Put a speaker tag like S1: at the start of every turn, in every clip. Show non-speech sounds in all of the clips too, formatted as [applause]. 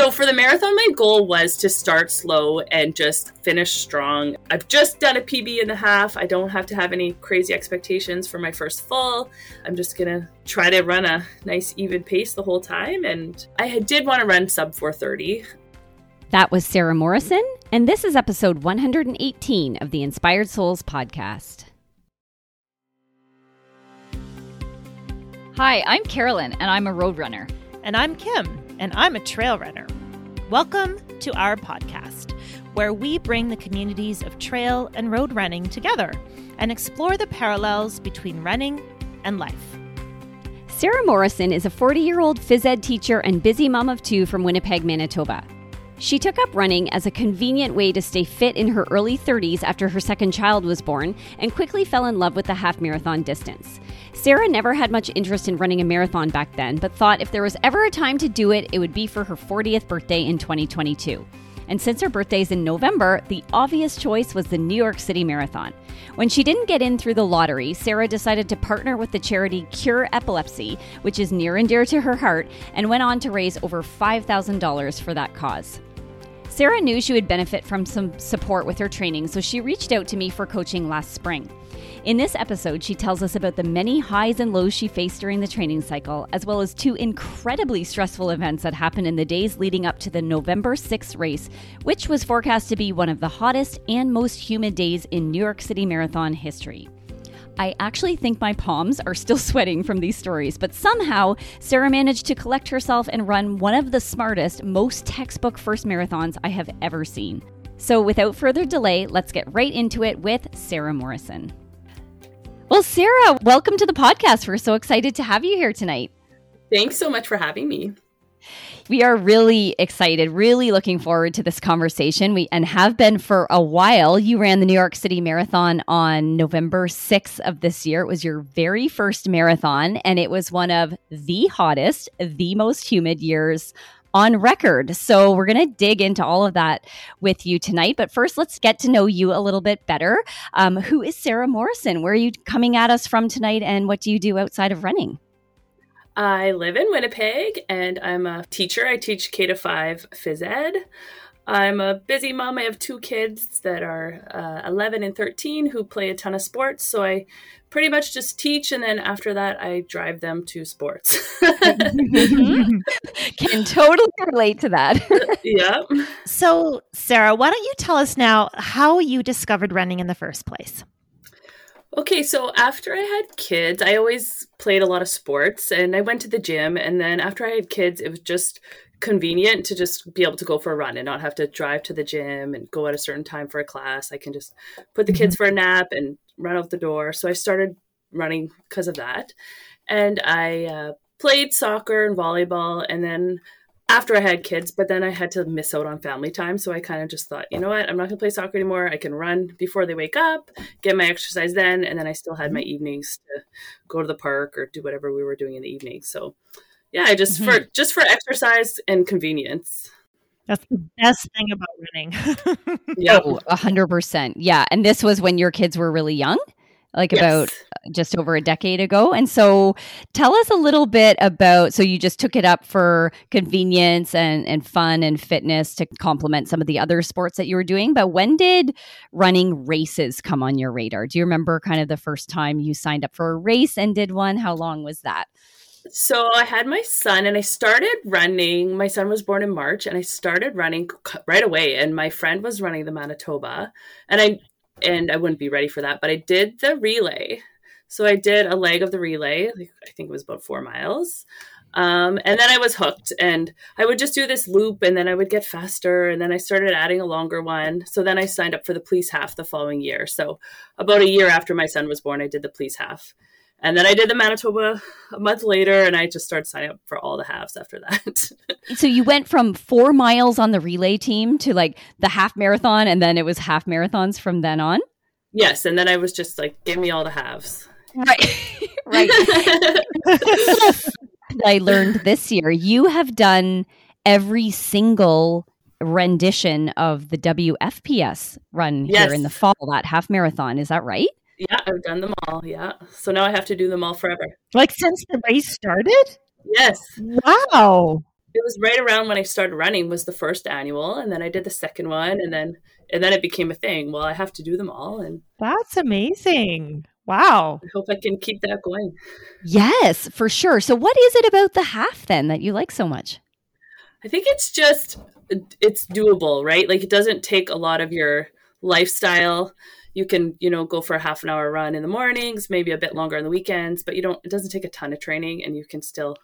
S1: So for the marathon, my goal was to start slow and just finish strong. I've just done a PB and a half. I don't have to have any crazy expectations for my first full. I'm just gonna try to run a nice even pace the whole time. And I did want to run sub 430.
S2: That was Sarah Morrison, and this is episode 118 of the Inspired Souls podcast.
S3: Hi, I'm Carolyn, and I'm a road runner.
S4: And I'm Kim, and I'm a trail runner. Welcome to our podcast, where we bring the communities of trail and road running together and explore the parallels between running and life.
S2: Sarah Morrison is a 40 year old phys ed teacher and busy mom of two from Winnipeg, Manitoba. She took up running as a convenient way to stay fit in her early 30s after her second child was born and quickly fell in love with the half marathon distance. Sarah never had much interest in running a marathon back then, but thought if there was ever a time to do it, it would be for her 40th birthday in 2022. And since her birthday is in November, the obvious choice was the New York City Marathon. When she didn't get in through the lottery, Sarah decided to partner with the charity Cure Epilepsy, which is near and dear to her heart, and went on to raise over $5,000 for that cause. Sarah knew she would benefit from some support with her training, so she reached out to me for coaching last spring. In this episode, she tells us about the many highs and lows she faced during the training cycle, as well as two incredibly stressful events that happened in the days leading up to the November 6th race, which was forecast to be one of the hottest and most humid days in New York City Marathon history. I actually think my palms are still [laughs] sweating from these stories, but somehow Sarah managed to collect herself and run one of the smartest, most textbook first marathons I have ever seen. So, without further delay, let's get right into it with Sarah Morrison. Well, Sarah, welcome to the podcast. We're so excited to have you here tonight.
S1: Thanks so much for having me.
S2: We are really excited, really looking forward to this conversation. We and have been for a while. You ran the New York City Marathon on November 6th of this year. It was your very first marathon and it was one of the hottest, the most humid years on record. So we're going to dig into all of that with you tonight. But first, let's get to know you a little bit better. Um, who is Sarah Morrison? Where are you coming at us from tonight and what do you do outside of running?
S1: I live in Winnipeg and I'm a teacher. I teach K to 5 phys ed. I'm a busy mom. I have two kids that are uh, 11 and 13 who play a ton of sports. So I pretty much just teach. And then after that, I drive them to sports.
S2: mm-hmm. [laughs] Can totally relate to that. [laughs]
S1: yeah.
S4: So, Sarah, why don't you tell us now how you discovered running in the first place?
S1: Okay, so after I had kids, I always played a lot of sports and I went to the gym. And then after I had kids, it was just convenient to just be able to go for a run and not have to drive to the gym and go at a certain time for a class. I can just put the kids mm-hmm. for a nap and run out the door. So I started running because of that. And I uh, played soccer and volleyball. And then after I had kids, but then I had to miss out on family time. So I kind of just thought, you know what, I'm not going to play soccer anymore. I can run before they wake up, get my exercise then. And then I still had my evenings to go to the park or do whatever we were doing in the evening. So yeah, I just mm-hmm. for just for exercise and convenience.
S4: That's the best thing about running. [laughs]
S2: yeah. Oh, 100%. Yeah. And this was when your kids were really young? like yes. about just over a decade ago. And so tell us a little bit about so you just took it up for convenience and, and fun and fitness to complement some of the other sports that you were doing. But when did running races come on your radar? Do you remember kind of the first time you signed up for a race and did one? How long was that?
S1: So I had my son and I started running. My son was born in March and I started running right away and my friend was running the Manitoba and I and I wouldn't be ready for that. But I did the relay. So I did a leg of the relay. I think it was about four miles. Um, and then I was hooked, and I would just do this loop, and then I would get faster, and then I started adding a longer one. So then I signed up for the police half the following year. So about a year after my son was born, I did the police half. And then I did the Manitoba a month later, and I just started signing up for all the halves after that. [laughs]
S2: so you went from four miles on the relay team to like the half marathon, and then it was half marathons from then on?
S1: Yes. And then I was just like, give me all the halves.
S2: Right. [laughs] right. [laughs] I learned this year you have done every single rendition of the WFPS run yes. here in the fall, that half marathon. Is that right?
S1: Yeah, I've done them all. Yeah. So now I have to do them all forever.
S4: Like since the race started?
S1: Yes.
S4: Wow.
S1: it was right around when I started running was the first annual, and then I did the second one, and then and then it became a thing. Well, I have to do them all, and
S4: that's amazing. Wow.
S1: I hope I can keep that going.
S2: Yes, for sure. So, what is it about the half then that you like so much?
S1: I think it's just it's doable, right? Like it doesn't take a lot of your lifestyle. You can, you know, go for a half an hour run in the mornings, maybe a bit longer on the weekends, but you don't it doesn't take a ton of training and you can still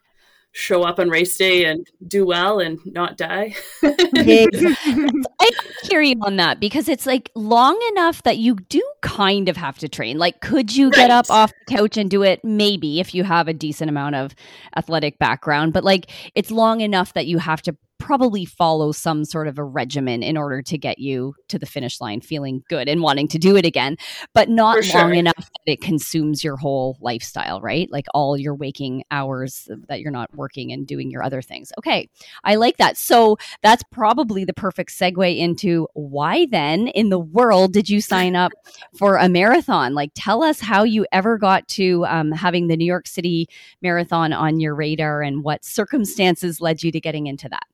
S1: show up on race day and do well and not die. [laughs] [laughs]
S2: I hear you on that because it's like long enough that you do kind of have to train. Like, could you right. get up off the couch and do it? Maybe if you have a decent amount of athletic background, but like it's long enough that you have to probably follow some sort of a regimen in order to get you to the finish line feeling good and wanting to do it again, but not sure. long enough that it consumes your whole lifestyle, right? Like all your waking hours that you're not working and doing your other things. Okay, I like that. So that's probably the perfect segue into why then in the world did you sign up for a marathon? Like, tell us how you ever got to um, having the New York City Marathon on your radar and what circumstances led you to getting into that.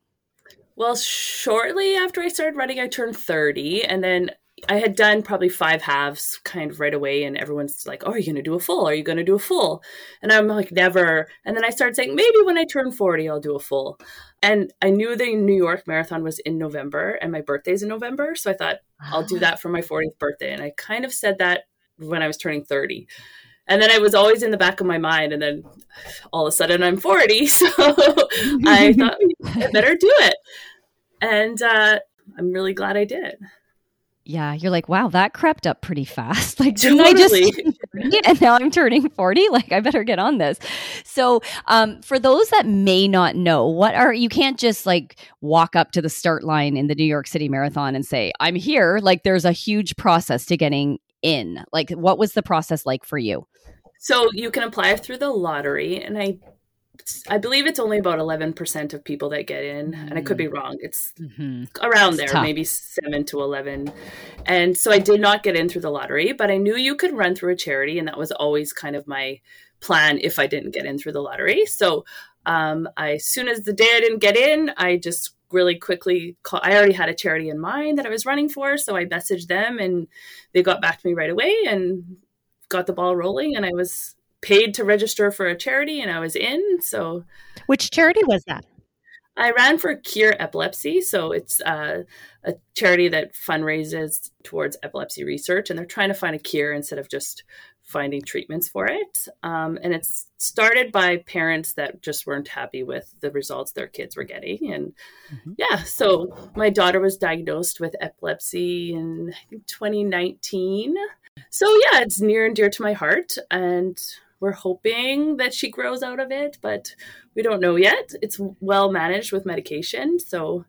S1: Well, shortly after I started running, I turned 30, and then I had done probably five halves kind of right away, and everyone's like, Oh, are you going to do a full? Are you going to do a full? And I'm like, Never. And then I started saying, Maybe when I turn 40, I'll do a full. And I knew the New York Marathon was in November, and my birthday's in November. So I thought, I'll do ah. that for my 40th birthday. And I kind of said that when I was turning 30 and then I was always in the back of my mind, and then all of a sudden I'm 40, [laughs] so I thought I better do it, and uh, I'm really glad I did.
S2: Yeah, you're like, wow, that crept up pretty fast. [laughs] Like, didn't totally. I just? [laughs] and now I'm turning 40. Like, I better get on this. So, um, for those that may not know, what are you can't just like walk up to the start line in the New York City Marathon and say, I'm here. Like, there's a huge process to getting in? Like, what was the process like for you?
S1: So you can apply through the lottery, and I, I believe it's only about eleven percent of people that get in, mm-hmm. and I could be mm. wrong. It's mm-hmm. around it's there, tough. maybe seven to eleven. And so I did not get in through the lottery, but I knew you could run through a charity, and that was always kind of my plan if I didn't get in through the lottery. So um, I, as soon as the day I didn't get in, I just really quickly call, I already had a charity in mind that I was running for, so I messaged them and they got back to me right away and got the ball rolling and I was paid to register for a charity and I was in. So
S4: Which charity was that?
S1: I ran for Cure Epilepsy, so it's uh, a charity that fundraises towards epilepsy research, and they're trying to find a cure instead of just finding treatments for it. Um, and it's started by parents that just weren't happy with the results their kids were getting. And mm-hmm. yeah, so my daughter was diagnosed with epilepsy in 2019. So yeah, it's near and dear to my heart. And we're hoping that she grows out of it, but we don't know yet. It's well managed with medication. So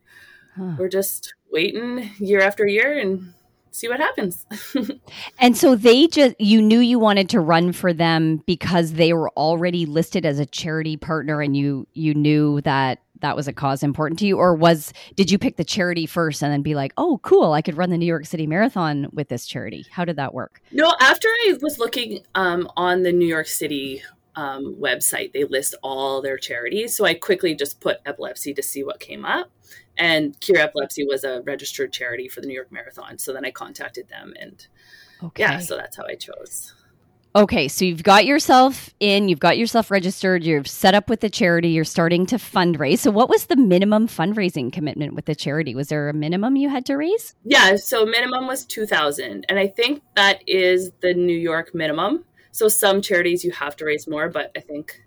S1: huh. we're just waiting year after year and see what happens. [laughs]
S2: and so they just you knew you wanted to run for them because they were already listed as a charity partner and you you knew that that was a cause important to you or was did you pick the charity first and then be like, "Oh, cool, I could run the New York City Marathon with this charity." How did that work?
S1: No, after I was looking um, on the New York City um, website, they list all their charities. So I quickly just put epilepsy to see what came up and Cure Epilepsy was a registered charity for the New York Marathon. So then I contacted them, and okay. yeah, so that's how I chose.
S2: Okay, so you've got yourself in, you've got yourself registered, you've set up with the charity, you're starting to fundraise. So, what was the minimum fundraising commitment with the charity? Was there a minimum you had to raise?
S1: Yeah, so minimum was two thousand, and I think that is the New York minimum. So, some charities you have to raise more, but I think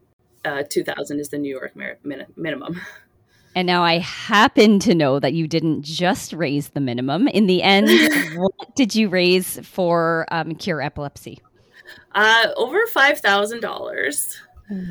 S1: uh, two thousand is the New York mer- min- minimum. [laughs]
S2: And now I happen to know that you didn't just raise the minimum. In the end, [laughs] what did you raise for um, Cure Epilepsy?
S1: Uh, over five thousand dollars.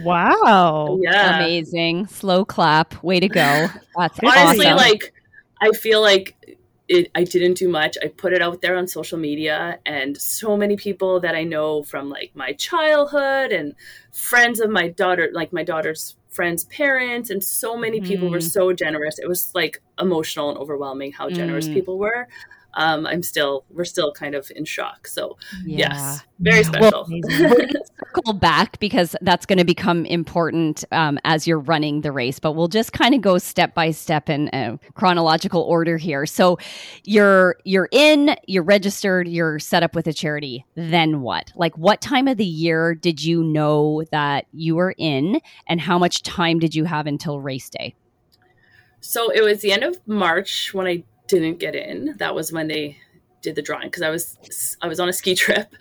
S4: Wow!
S1: Yeah,
S2: amazing. Slow clap. Way to go.
S1: That's honestly awesome. like I feel like it, I didn't do much. I put it out there on social media, and so many people that I know from like my childhood and friends of my daughter, like my daughter's friends' parents, and so many people mm. were so generous. It was like emotional and overwhelming how generous mm. people were. Um, I'm still we're still kind of in shock. So
S2: Yeah.
S1: yes, very special.
S4: Well,
S2: circle back because that's going to become important um, as you're running the race. But we'll just kind of go step by step in uh, chronological order here. So you're you're in, you're registered, you're set up with a charity. Then what? Like, what time of the year did you know that you were in, and how much time did you have until race day?
S1: So it was the end of March when I didn't get in. That was when they did the drawing because I was I was on a ski trip,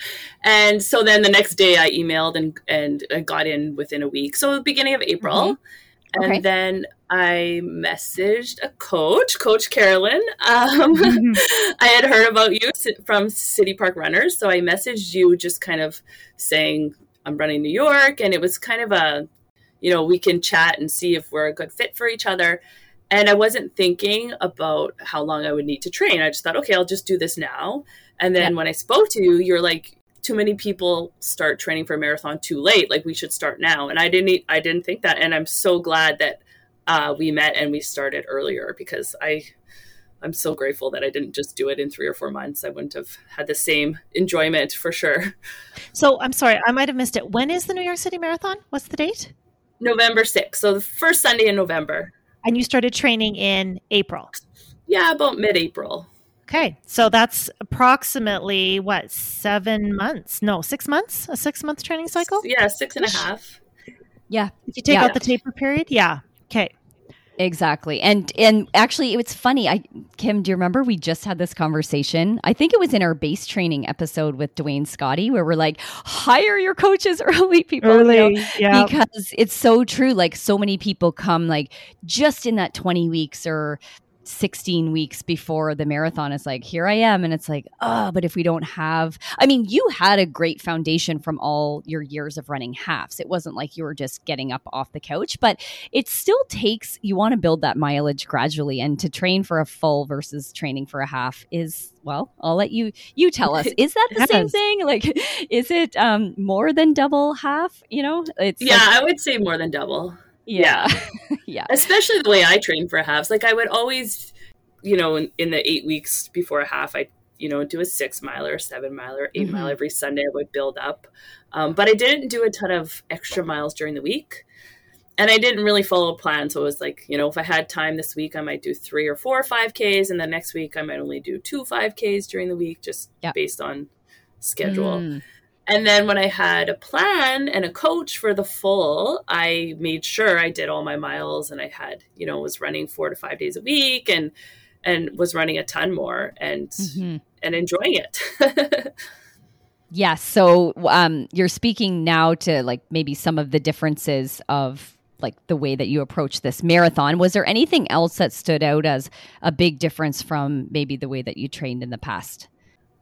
S1: and so then the next day I emailed and and I got in within a week. So beginning of April, mm-hmm. and
S2: Okay.
S1: then I messaged a coach, Coach Carolyn. Um, mm-hmm. [laughs] I had heard about you from City Park Runners, so I messaged you just kind of saying I'm running New York, and it was kind of a you know we can chat and see if we're a good fit for each other. And I wasn't thinking about how long I would need to train. I just thought, okay, I'll just do this now. And then
S2: Yeah.
S1: when I spoke to you, you're like, too many people start training for a marathon too late. Like we should start now. And I didn't, I didn't think that. And I'm so glad that uh, we met and we started earlier because I, I'm so grateful that I didn't just do it in three or four months. I wouldn't have had the same enjoyment for sure.
S4: so I'm sorry, I might have missed it. When is the New York City Marathon? What's the date?
S1: November 6th. So the first Sunday in November.
S4: And you started training in April.
S1: Yeah, about mid April.
S4: Okay, so that's approximately what seven months? No, six months. A six month training cycle.
S1: Yeah, six and a half.
S2: Yeah,
S4: Did you take
S2: Yeah.
S4: out the taper period? Yeah. Okay.
S2: Exactly. And and actually it's funny. I Kim, do you remember we just had this conversation? I think it was in our base training episode with Dwayne Scotty where we're like, hire your coaches [laughs] early, people. you know?
S4: yeah.
S2: Because it's so true. Like so many people come like just in that 20 weeks or 16 weeks before the marathon is like, here I am. And it's like, oh, but if we don't have, I mean, you had a great foundation from all your years of running halves. It wasn't like you were just getting up off the couch, but it still takes, you want to build that mileage gradually. And to train for a full versus training for a half is, well, I'll let you, you tell us, [laughs] is that the same thing? Like, is it um, more than double half? You know, it's
S1: Yeah,
S2: like-
S1: I would say more than double.
S2: Yeah. [laughs] yeah.
S1: especially the way I train for halves. Like I would always, you know, in, in the eight weeks before a half, I, you know, do a six mile or seven mile or 8
S2: Mhm.
S1: mile every Sunday. I would build up, um, but I didn't do a ton of extra miles during the week, and I didn't really follow a plan. So it was like, you know, if I had time this week, I might do three or four or five Ks, and then next week I might only do two five Ks during the week, just
S2: Yep.
S1: based on schedule.
S2: Mm.
S1: And then when I had a plan and a coach for the full, I made sure I did all my miles and I had, you know, was running 4 to 5 days a week and and was running a ton more and
S2: Mhm.
S1: and enjoying it. [laughs]
S2: Yes. So um, you're speaking now to like maybe some of the differences of like the way that you approach this marathon. Was there anything else that stood out as a big difference from maybe the way that you trained in the past?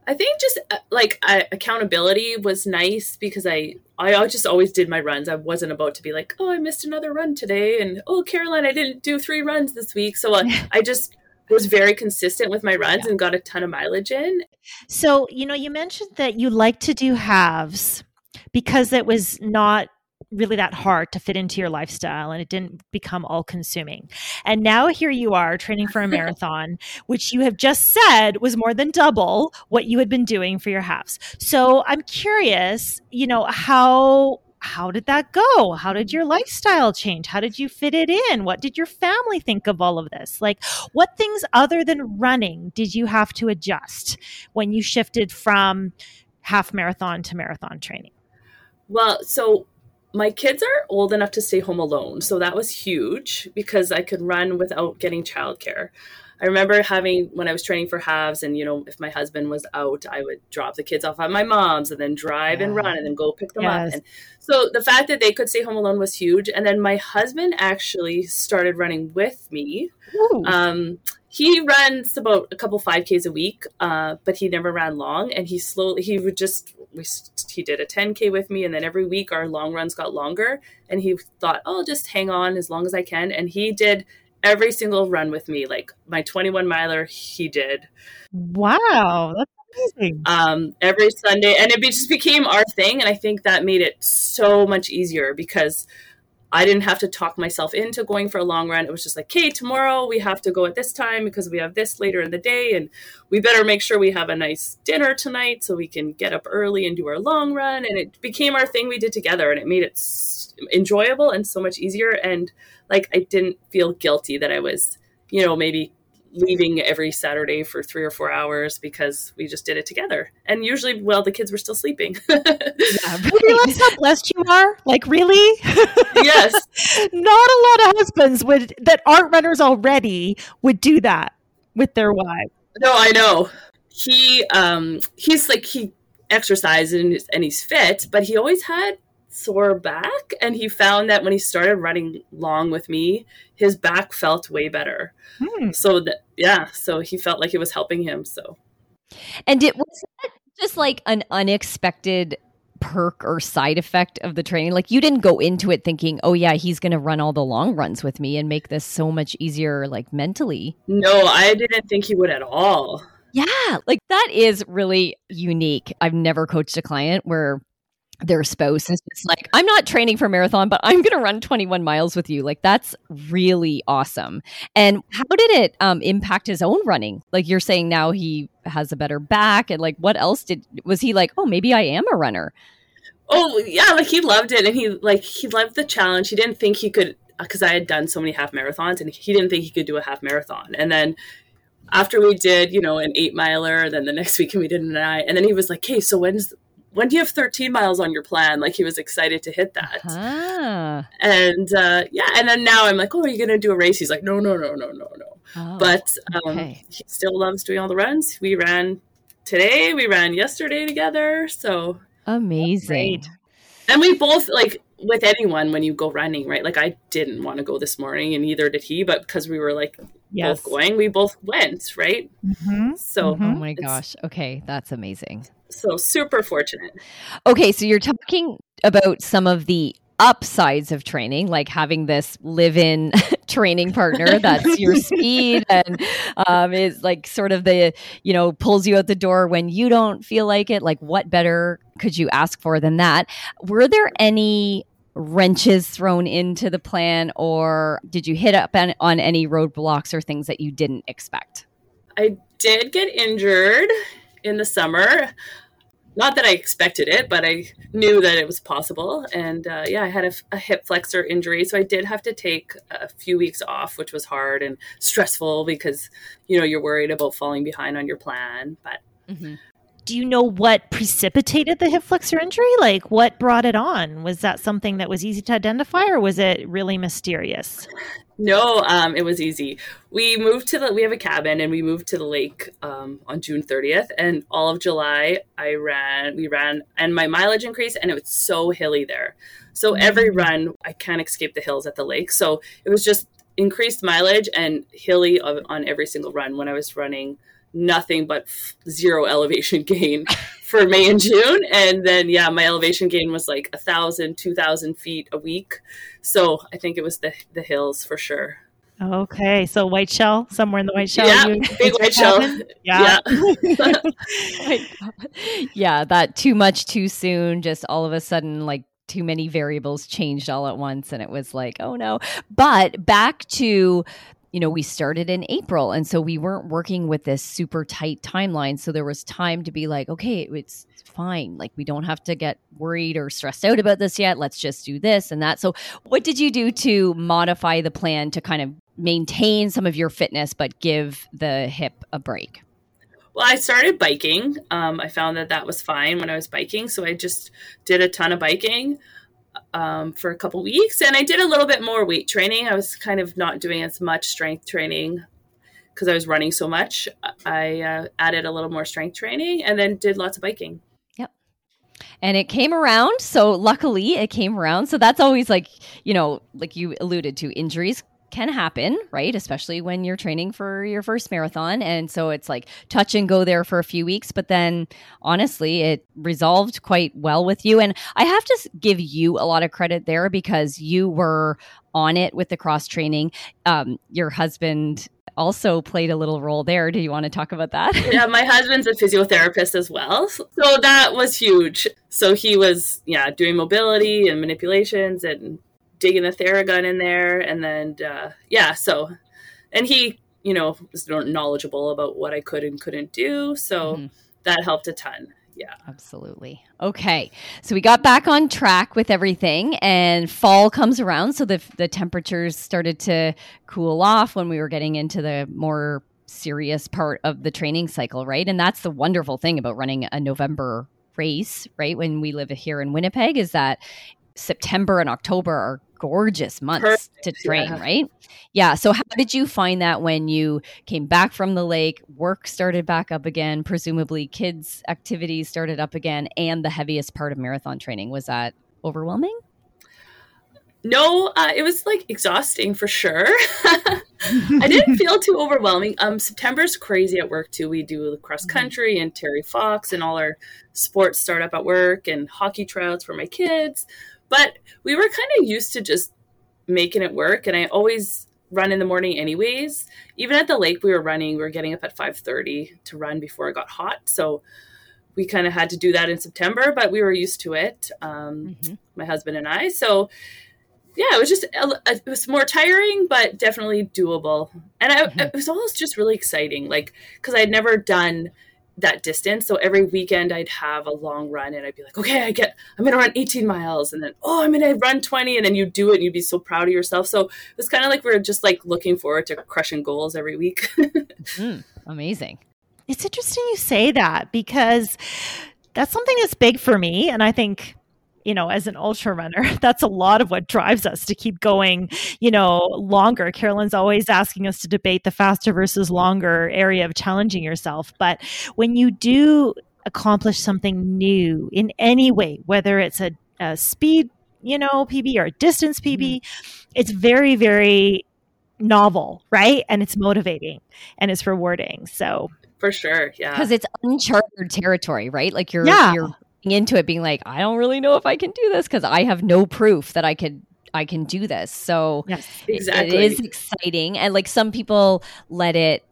S1: I think just uh, like I, accountability was nice because I I just always did my runs. I wasn't about to be like, oh, I missed another run today, and oh, Carolyn, I didn't do three runs this week. So uh, [laughs] I just was very consistent with my runs and got a ton of mileage in.
S4: So, you know, you mentioned that you like to do halves because it was not really that hard to fit into your lifestyle and it didn't become all consuming. And now here you are training for a [laughs] marathon, which you have just said was more than double what you had been doing for your halves. So, I'm curious, you know, how how did that go? How did your lifestyle change? How did you fit it in? What did your family think of all of this? Like, what things other than running did you have to adjust when you shifted from half marathon to marathon training?
S1: Well, so my kids are old enough to stay home alone. So that was huge because I could run without getting childcare. I remember having when I was training for halves, and you know, if my husband was out, I would drop the kids off at my mom's and then drive and run and then go pick them
S4: Yes.
S1: up. And so the fact that they could stay home alone was huge. And then my husband actually started running with me. Um, he runs about a couple 5Ks a week, uh, but he never ran long. And he slowly, he would just, we, he did a 10K with me. And then every week our long runs got longer. And he thought, oh, I'll just hang on as long as I can. And he did every single run with me. Like my 21 miler, he did
S4: wow, that's amazing.
S1: um, every Sunday, and it be, just became our thing. And I think that made it so much easier because I didn't have to talk myself into going for a long run. It was just like, hey, tomorrow we have to go at this time because we have this later in the day. And we better make sure we have a nice dinner tonight so we can get up early and do our long run. And it became our thing we did together. And it made it enjoyable and so much easier. And like, I didn't feel guilty that I was, you know, maybe leaving every Saturday for three or four hours because we just did it together. And usually, well, the kids were still sleeping. [laughs] yeah,
S4: right. realize how blessed you are? Like, really? [laughs]
S1: Yes.
S4: Not a lot of husbands would that aren't runners already would do that with their wives.
S1: No, I know. He um he's like he exercises and, and he's fit, but he always had sore back and he found that when he started running long with me his back felt way better. Hmm. so that yeah so he felt like it was helping him so.
S2: And it was just like an unexpected perk or side effect of the training? Like you didn't go into it thinking oh yeah he's going to run all the long runs with me and make this so much easier like mentally.
S1: No i didn't think he would at all.
S2: Yeah like that is really unique. I've never coached a client where their spouse is just like, I'm not training for marathon, but I'm going to run 21 miles with you. Like, that's really awesome. And how did it um, impact his own running? Like, you're saying now he has a better back. And like, what else did, was he like, oh, maybe I am a runner?
S1: Oh, yeah. Like, he loved it. And he, like, he loved the challenge. He didn't think he could, because I had done so many half marathons and he didn't think he could do a half marathon. And then, after we did, you know, an eight miler, then the next [laughs] weekend we did an nine, and then he was like, "Hey, so when's when do you have 13 miles on your plan? Like he was excited to hit that. Ah. And uh, yeah, and then now I'm like, oh, are you going to do a race? He's like, no, no, no, no, no, no. Oh, but um, okay. he still loves doing all the runs. We ran today, we ran yesterday together. So
S2: amazing.
S1: And we both like with anyone when you go running, right? Like I didn't want to go this morning, and neither did he. But because we were like yes. both going, we both went, right? Mm-hmm. So,
S2: mm-hmm. oh my gosh, okay, that's amazing.
S1: So super fortunate.
S2: Okay, so you're talking about some of the upsides of training, like having this live-in [laughs] training partner that's [laughs] your speed and um, is like sort of the you know pulls you out the door when you don't feel like it. Like, what better could you ask for than that? Were there any wrenches thrown into the plan, or did you hit up on, on any roadblocks or things that you didn't expect?
S1: I did get injured in the summer not that I expected it, but I knew that it was possible. And uh, yeah, I had a, a, hip flexor injury, so I did have to take a few weeks off, which was hard and stressful because you know you're worried about falling behind on your plan. But mm-hmm.
S4: Do you know what precipitated the hip flexor injury? Like what brought it on? Was that something that was easy to identify, or was it really mysterious?
S1: No, um, it was easy. We moved to the. We have a cabin, and we moved to the lake um, on June 30th. And all of July, I ran. We ran, and my mileage increased, and it was so hilly there. So every mm. run, I can't escape the hills at the lake. So it was just increased mileage and hilly on every single run when I was running nothing but zero elevation [laughs] gain for May and June. And then, yeah, my elevation gain was like a thousand, two thousand feet a week. So I think it was the, the hills for sure.
S4: Okay, so Whiteshell somewhere in the Whiteshell.
S1: Yeah, you, Big Whiteshell. [laughs]
S4: Yeah,
S2: yeah. [laughs] yeah. That too much too soon. Just all of a sudden, like too many variables changed all at once, and it was like, oh no. But back to you know, we started in April. And so we weren't working with this super tight timeline. So there was time to be like, okay, it's fine. Like, we don't have to get worried or stressed out about this yet. Let's just do this and that. So, what did you do to modify the plan to kind of maintain some of your fitness, but give the hip a break?
S1: Well, I started biking. Um, I found that that was fine when I was biking. So I just did a ton of biking um, for a couple weeks, and I did a little bit more weight training. I was kind of not doing as much strength training because I was running so much. I uh, added a little more strength training, and then did lots of biking.
S2: Yep. And it came around. So luckily, it came around. So that's always like you know, like you alluded to, injuries can happen, right? Especially when you're training for your first marathon. And so it's like touch and go there for a few weeks. But then honestly, it resolved quite well with you. And I have to give you a lot of credit there because you were on it with the cross training. Um, your husband also played a little role there. Do you want to talk about that?
S1: yeah, my husband's a physiotherapist as well. So that was huge. So he was, yeah, doing mobility and manipulations and digging the Theragun in there, and then uh, yeah, so and he you know was knowledgeable about what I could and couldn't do, so mm-hmm. that helped a ton. Yeah.
S2: Absolutely. Okay. So we got back on track with everything and fall comes around so the the temperatures started to cool off when we were getting into the more serious part of the training cycle, right? And that's the wonderful thing about running a November race, right? When we live here in Winnipeg is that September and October are gorgeous months Perfect. to train, yeah. right? Yeah. So, how did you find that when you came back from the lake? Work started back up again, presumably kids' activities started up again, and the heaviest part of marathon training was that overwhelming?
S1: No, uh, it was like exhausting for sure. [laughs] I didn't [laughs] feel too overwhelming. Um, September's crazy at work too. We do the cross mm-hmm. country and Terry Fox and all our sports start up at work and hockey tryouts for my kids. But we were kind of used to just making it work. And I always run in the morning anyways. Even at the lake we were running, we were getting up at 5.30 to run before it got hot. So we kind of had to do that in September, but we were used to it, um, mm-hmm. my husband and I. So yeah, it was just it was more tiring, but definitely doable. And I, mm-hmm. it was almost just really exciting, like because I had never done that distance. So every weekend I'd have a long run and I'd be like, okay, I get, I'm going to run 18 miles. And then, oh, I'm going to run 20. And then you do it and you'd be so proud of yourself. So it was kind of like we are just like looking forward to crushing goals every week. [laughs]
S2: mm, amazing.
S4: It's interesting you say that because that's something that's big for me. And I think you know, as an ultra runner, [laughs] that's a lot of what drives us to keep going, you know, longer. Carolyn's always asking us to debate the faster versus longer area of challenging yourself. But when you do accomplish something new in any way, whether it's a, a speed, you know, PB or a distance PB, mm-hmm. it's very, very novel, right? And it's motivating and it's rewarding. So
S1: for sure, yeah.
S2: Because it's uncharted territory, right? Like you're yeah. you're into it being like i don't really know if i can do this because i have no proof that i could i can do this so
S1: yes, exactly.
S2: it is exciting and like some people let it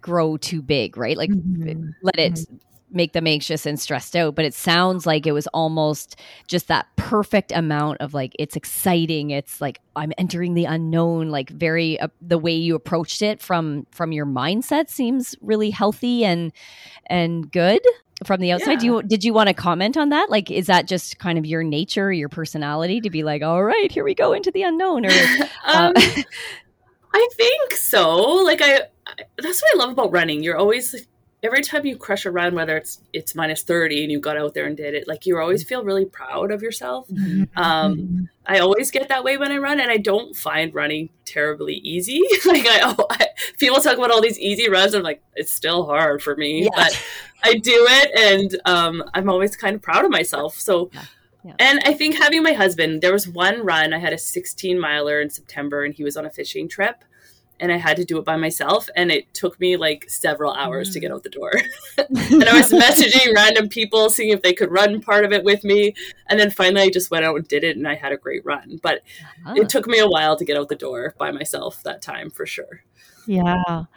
S2: grow too big right like mm-hmm. let it mm-hmm. make them anxious and stressed out but it sounds like it was almost just that perfect amount of like it's exciting it's like i'm entering the unknown like very uh, the way you approached it from from your mindset seems really healthy and and good from the outside. Yeah. Do you did you want to comment on that? Like, is that just kind of your nature, your personality to be like, all right, here we go into the unknown? Or [laughs] uh, um, [laughs]
S1: I think so. Like, I, I that's what I love about running. You're always every time you crush a run, whether it's it's minus thirty and you got out there and did it, like you always feel really proud of yourself. Mm-hmm. Um, I always get that way when I run, and I don't find running terribly easy. [laughs] like I, I, people talk about all these easy runs, I'm like, it's still hard for me, yeah. but I do it, and um, I'm always kind of proud of myself. So. Yeah. Yeah. And I think having my husband, there was one run, I had a 16 miler in September, and he was on a fishing trip and I had to do it by myself. And it took me like several hours mm. to get out the door. [laughs] and I was messaging random people, seeing if they could run part of it with me. And then finally, I just went out and did it, and I had a great run. But uh-huh. it took me a while to get out the door by myself that time for sure.
S4: Yeah. [laughs]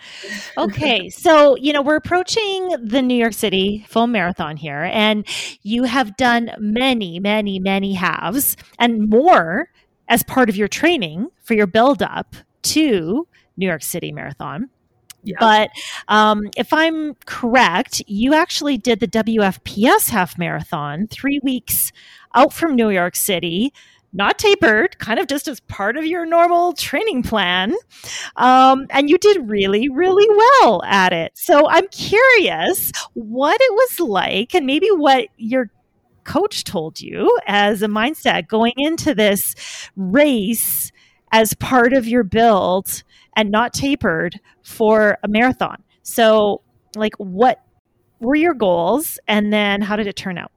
S4: Okay. so, you know, we're approaching the New York City full marathon here, and you have done many, many, many halves and more as part of your training for your build up to New York City Marathon. Yeah. But um, if I'm correct, you actually did the WFPS half marathon three weeks out from New York City, not tapered, kind of just as part of your normal training plan. Um, and you did really, really well at it. So I'm curious what it was like and maybe what your coach told you as a mindset going into this race as part of your build and not tapered for a marathon. So, like, what were your goals and then how did it turn out?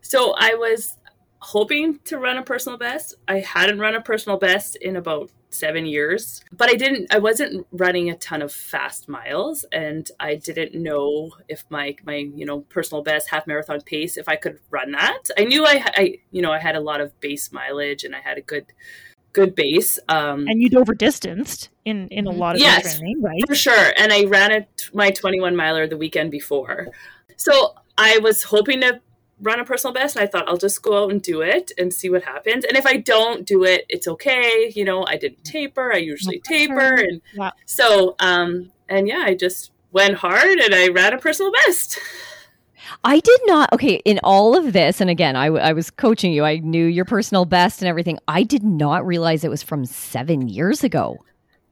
S1: So, I was hoping to run a personal best. I hadn't run a personal best in about seven years, but I didn't, I wasn't running a ton of fast miles and I didn't know if my, my, you know, personal best half marathon pace, if I could run that. I knew I, I, you know, I had a lot of base mileage and I had a good, good base. Um,
S4: and you'd over distanced in in a lot of yes, training, right?
S1: For sure. And I ran a, my 21 miler the weekend before, so I was hoping to run a personal best and I thought I'll just go out and do it and see what happens. And if I don't do it, it's okay. You know, I didn't taper. I usually taper and yeah. so um and yeah, I just went hard and I ran a personal best.
S2: I did not. Okay, in all of this, and again, I, I was coaching you. I knew your personal best and everything. I did not realize it was from seven years ago.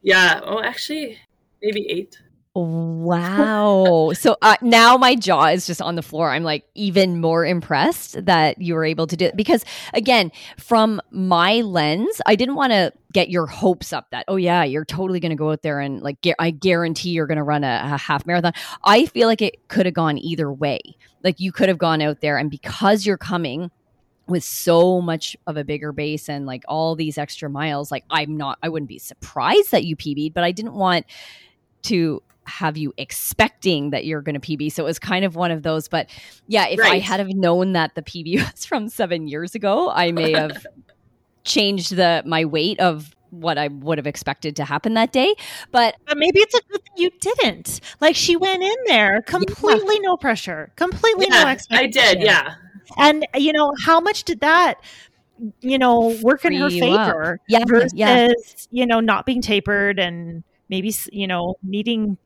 S1: Yeah. Oh, actually, maybe eight.
S2: Wow. so uh, now my jaw is just on the floor. I'm like even more impressed that you were able to do it because again, from my lens, I didn't want to get your hopes up that oh yeah, you're totally going to go out there and like gu- I guarantee you're going to run a, a half marathon. I feel like it could have gone either way. Like you could have gone out there and because you're coming with so much of a bigger base and like all these extra miles, like I'm not I wouldn't be surprised that you PB'd, but I didn't want to have you expecting that you're going to PB. So it was kind of one of those. But yeah, if right. I had have known that the PB [laughs] was from seven years ago, I may [laughs] have changed the my weight of what I would have expected to happen that day. But,
S4: but maybe it's a good thing you didn't. Like she went in there completely yeah. no pressure, completely yeah, no expectation.
S1: I did, yeah.
S4: And you know, how much did that you know work Free in her favor? Yeah, versus yeah. you know not being tapered and maybe you know needing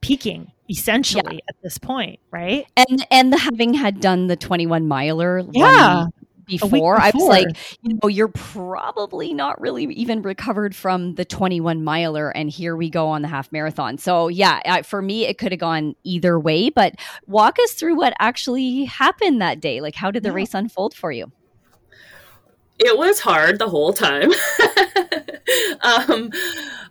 S4: peaking essentially yeah. at this point, right?
S2: And and the having had done the 21 miler yeah. Before, before, I was like, you know, you're probably not really even recovered from the 21 miler, and here we go on the half marathon. So, yeah, for me, it could have gone either way. But walk us through what actually happened that day. Like, how did the yeah. race unfold for you?
S1: It was hard the whole time. [laughs] um,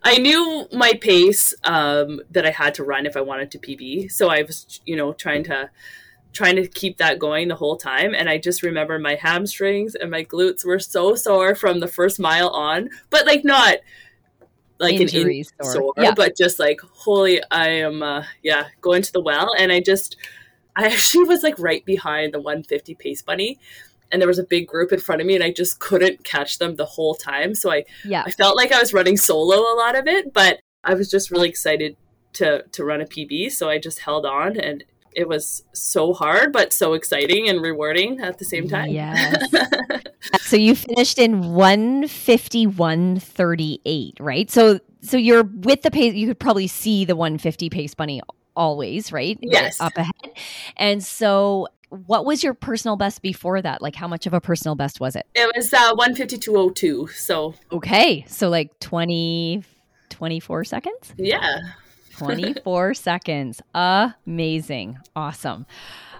S1: I knew my pace um, that I had to run if I wanted to PB. So I was, you know, trying to trying to keep that going the whole time. And I just remember my hamstrings and my glutes were so sore from the first mile on, but like not like Injuries an in- sore, yeah. but just like holy, I am, uh, yeah, going to the well. And I just, I [laughs] actually was like right behind the 150 pace bunny and there was a big group in front of me and I just couldn't catch them the whole time. So I yeah. I felt like I was running solo a lot of it, but I was just really excited to to run a PB, so I just held on and it was so hard but so exciting and rewarding at the same time.
S2: Yes. [laughs] so you finished in 151.38, right? So so you're with the pace you could probably see the 150 pace bunny always, right?
S1: Yes.
S2: Up ahead. And so what was your personal best before that? Like how much of a personal best was it?
S1: It was uh 152.02. So
S2: Okay. So like 20 24 seconds?
S1: Yeah.
S2: 24 [laughs] seconds. Amazing. Awesome.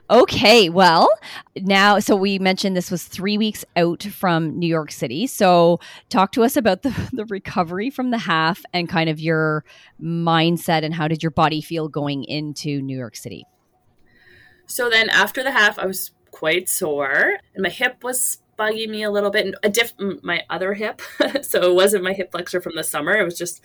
S2: Okay, well, now, so we mentioned this was three weeks out from New York City. So, talk to us about the, [laughs] the recovery from the half and kind of your mindset and how did your body feel going into New York City?
S1: So then after the half, I was quite sore, and my hip was bugging me a little bit. And a diff, my other hip, [laughs] so it wasn't my hip flexor from the summer. It was just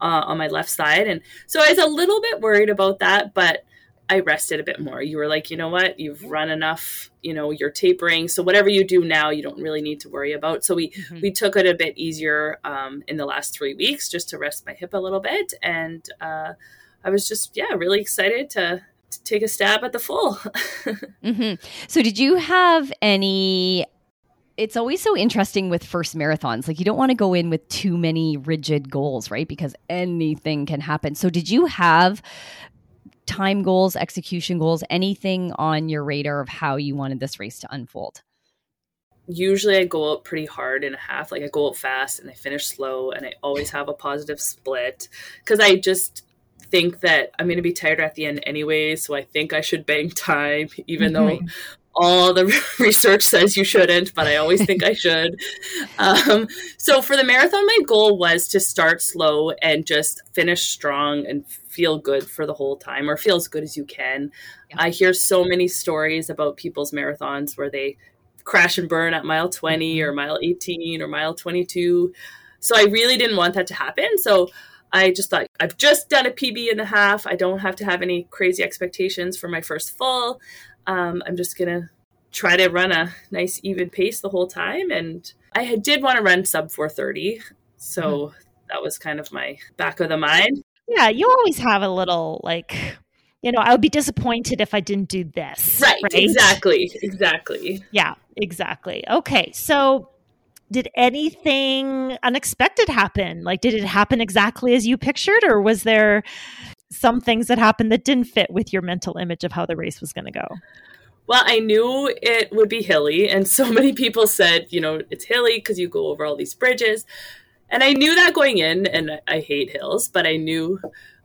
S1: uh, on my left side, and so I was a little bit worried about that. But I rested a bit more. You were like, you know what, you've run enough. You know, you're tapering, so whatever you do now, you don't really need to worry about. So we mm-hmm. we took it a bit easier um, in the last three weeks just to rest my hip a little bit, and uh, I was just yeah really excited to take a stab at the full. [laughs]
S2: mm-hmm. So, did you have any? It's always so interesting with first marathons. Like, you don't want to go in with too many rigid goals, right? Because anything can happen. So, did you have time goals, execution goals, anything on your radar of how you wanted this race to unfold?
S1: Usually, I go out pretty hard in a half. Like, I go out fast and I finish slow, and I always have a positive split because I just think that I'm going to be tired at the end anyway, so I think I should bank time, even mm-hmm. though all the [laughs] research says you shouldn't, but I always think I should. [laughs] Um, so for the marathon, my goal was to start slow and just finish strong and feel good for the whole time, or feel as good as you can. Yeah. I hear so many stories about people's marathons where they crash and burn at mile 20 mm-hmm. or mile 18 or mile 22. So I really didn't want that to happen. So I just thought I've just done a PB and a half. I don't have to have any crazy expectations for my first full. Um, I'm just gonna try to run a nice even pace the whole time. And I did want to run sub 430, so mm-hmm. that was kind of my back of the mind.
S4: Yeah, you always have a little like you know, I would be disappointed if I didn't do this.
S1: Right, right? Exactly. Exactly.
S4: Yeah, exactly. Okay. So did anything unexpected happen? Like, did it happen exactly as you pictured, or was there some things that happened that didn't fit with your mental image of how the race was going to go?
S1: Well, I knew it would be hilly, and so many people said, you know, it's hilly because you go over all these bridges. And I knew that going in, and I hate hills, but I knew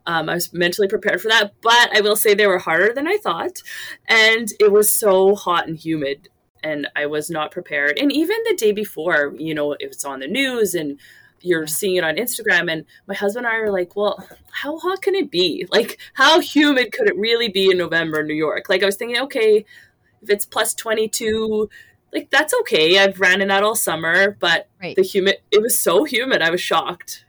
S1: um, I was mentally prepared for that. But I will say they were harder than I thought, and it was so hot and humid and I was not prepared. And even the day before, you know, if it's on the news and you're seeing it on Instagram. And my husband and I are like, well, how hot can it be? [laughs] Like, how humid could it really be in November in New York? Like, I was thinking, okay, if it's plus 22, like, that's okay. I've ran in that all summer, but right. the humid, it was so humid. I was shocked.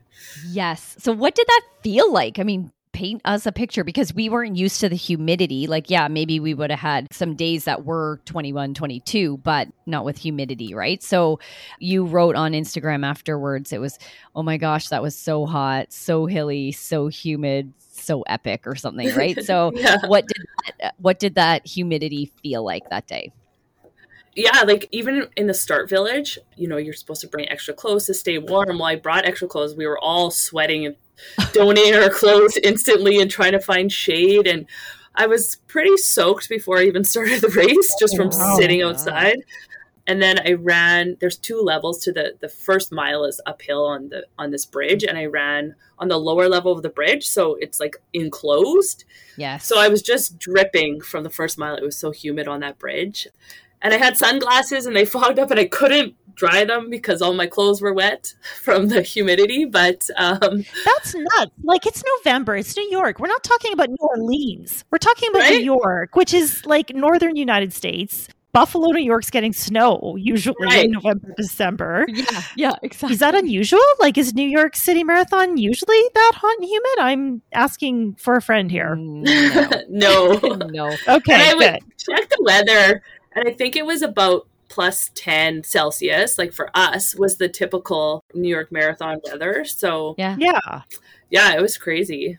S2: Yes. So, what did that feel like? I mean, paint us a picture because we weren't used to the humidity. Like, yeah, maybe we would have had some days that were 21, 22, but not with humidity, right? So you wrote on Instagram afterwards, it was, oh my gosh, that was so hot, so hilly, so humid, so epic or something, right? So [laughs] yeah. what did that, what did that humidity feel like that day?
S1: yeah, like even in the start village, you know, you're supposed to bring extra clothes to stay warm. Well, I brought extra clothes. We were all sweating and donating our clothes instantly and trying to find shade. And I was pretty soaked before I even started the race just from oh, sitting outside. And then I ran. There's two levels to the the first mile is uphill on the on this bridge, and I ran on the lower level of the bridge, so it's like enclosed.
S2: Yes.
S1: So I was just dripping from the first mile. It was so humid on that bridge, and I had sunglasses, and they fogged up, and I couldn't dry them because all my clothes were wet [laughs] from the humidity. But um,
S4: that's nuts. Like it's November. It's New York. We're not talking about New Orleans. We're talking about right? New York, which is like northern United States. Buffalo, New York's getting snow usually right. in November, December.
S2: Yeah, yeah, exactly.
S4: Is that unusual? Like, is New York City Marathon usually that hot and humid? I'm asking for a friend here. [laughs]
S1: No,
S2: no. [laughs] no.
S4: Okay, and I good. would
S1: check the weather, and I think it was about plus 10 Celsius, like for us, was the typical New York Marathon weather. So,
S2: yeah.
S4: Yeah.
S1: Yeah, it was crazy.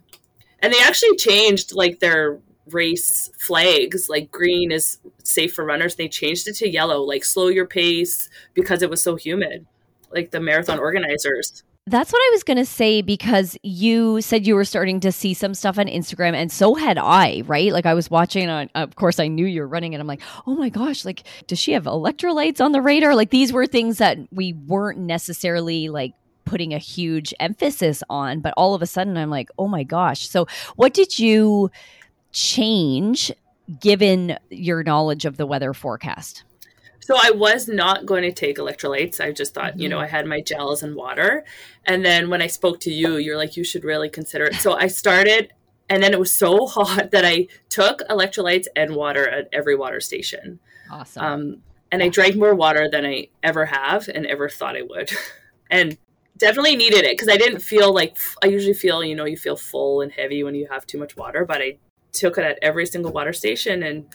S1: And they actually changed like their race flags. Like green is safe for runners. They changed it to yellow, like slow your pace because it was so humid. Like the marathon organizers.
S2: That's what I was going to say because you said you were starting to see some stuff on Instagram, and so had I, right? Like I was watching on, of course, I knew you were running, and I'm like, oh my gosh, like, does she have electrolytes on the radar? Like these were things that we weren't necessarily like putting a huge emphasis on, but all of a sudden I'm like, oh my gosh. So what did you change given your knowledge of the weather forecast?
S1: So I was not going to take electrolytes. I just thought, mm-hmm. you know, mm-hmm. I had my gels and water. And then when I spoke to you, you're like, you should really consider it. So I started, and then it was so [laughs] hot that I took electrolytes and water at every water station.
S2: Awesome.
S1: Um, and I drank more water than I ever have and ever thought I would. [laughs] and definitely needed it because I didn't feel like I usually feel, you know, you feel full and heavy when you have too much water, but I took it at every single water station and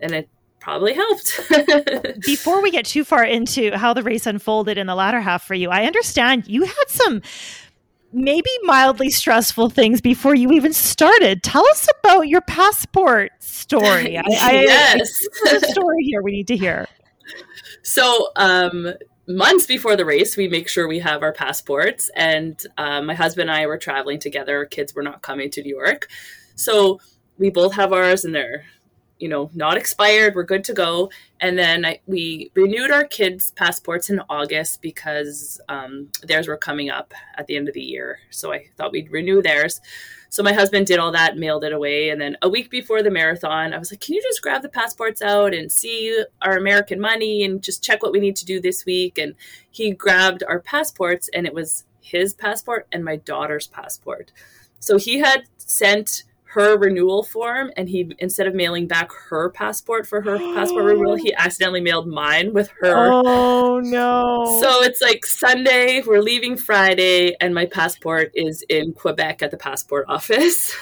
S1: and it probably helped. [laughs]
S4: Before we get too far into how the race unfolded in the latter half for you, I understand you had some maybe mildly stressful things before you even started. Tell us about your passport story. [laughs]
S1: I, yes.
S4: I, story here we need to hear.
S1: So, um, months before the race, we make sure we have our passports. And uh, my husband and I were traveling together. Our kids were not coming to New York. So we both have ours and they're you know, not expired. We're good to go. And then I, we renewed our kids' passports in August because um, theirs were coming up at the end of the year. So I thought we'd renew theirs. So my husband did all that, mailed it away. And then a week before the marathon, I was like, can you just grab the passports out and see our American money and just check what we need to do this week? And he grabbed our passports, and it was his passport and my daughter's passport. So he had sent her renewal form and he instead of mailing back her passport for her [gasps] passport renewal he accidentally mailed mine with her
S4: oh no
S1: so it's like sunday we're leaving friday and my passport is in quebec at the passport office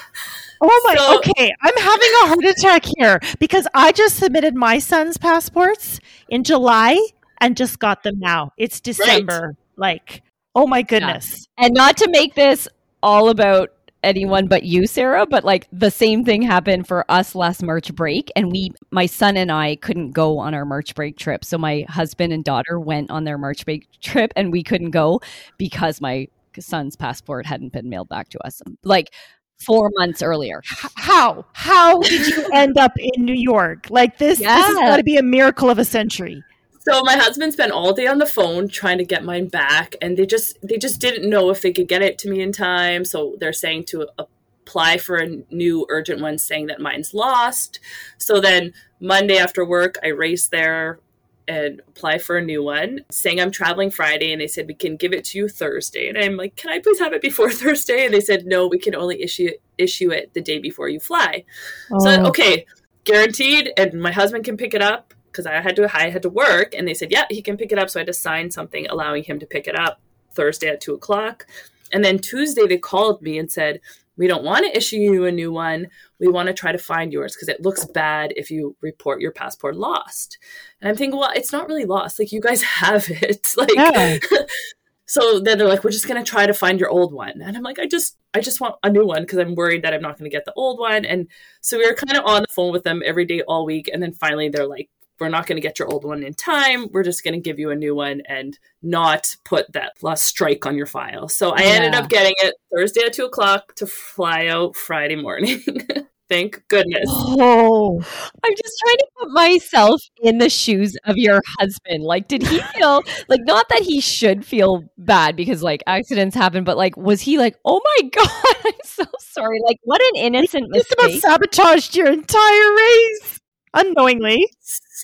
S4: Oh my, so, okay. I'm having a heart attack here because I just submitted my son's passports in July and just got them now. It's December. Right. Like, oh my goodness.
S2: Yeah. And not to make this all about anyone but you, Sarah, but like the same thing happened for us last March break. And we, my son and I, couldn't go on our March break trip. So my husband and daughter went on their March break trip and we couldn't go because my son's passport hadn't been mailed back to us. Like, four months earlier.
S4: How? How did you [laughs] end up in New York? Like this, yeah. this has got to be a miracle of a century.
S1: So my husband spent all day on the phone trying to get mine back, and they just they just didn't know if they could get it to me in time. So they're saying to apply for a new urgent one, saying that mine's lost. So then Monday after work, I race there and apply for a new one, saying I'm traveling Friday, and they said we can give it to you Thursday. And I'm like, can I please have it before [laughs] Thursday? And they said no, we can only issue issue it the day before you fly. Oh. So okay, guaranteed, and my husband can pick it up because I had to I had to work, and they said, yeah, he can pick it up. So I had to sign something allowing him to pick it up Thursday at two o'clock. And then Tuesday they called me and said, we don't want to issue you a new one. We want to try to find yours because it looks bad if you report your passport lost. And I'm thinking, well, it's not really lost. Like you guys [laughs] have it. [laughs] like yeah. [laughs] so then they're like, we're just gonna try to find your old one. And I'm like, I just I just want a new one because I'm worried that I'm not gonna get the old one. And so we were kind of on the phone with them every day all week. And then finally they're like, we're not going to get your old one in time. We're just going to give you a new one and not put that last strike on your file. So I yeah. ended up getting it Thursday at two o'clock to fly out Friday morning. [laughs] Thank goodness.
S2: Oh, [gasps] I'm just trying to put myself in the shoes of your husband. Like, did he [laughs] feel like not that he should feel bad because like accidents happen, but like, was he like, oh my [laughs] God, I'm so sorry? Like, what an innocent mistake.
S4: Just about sabotaged your entire race unknowingly.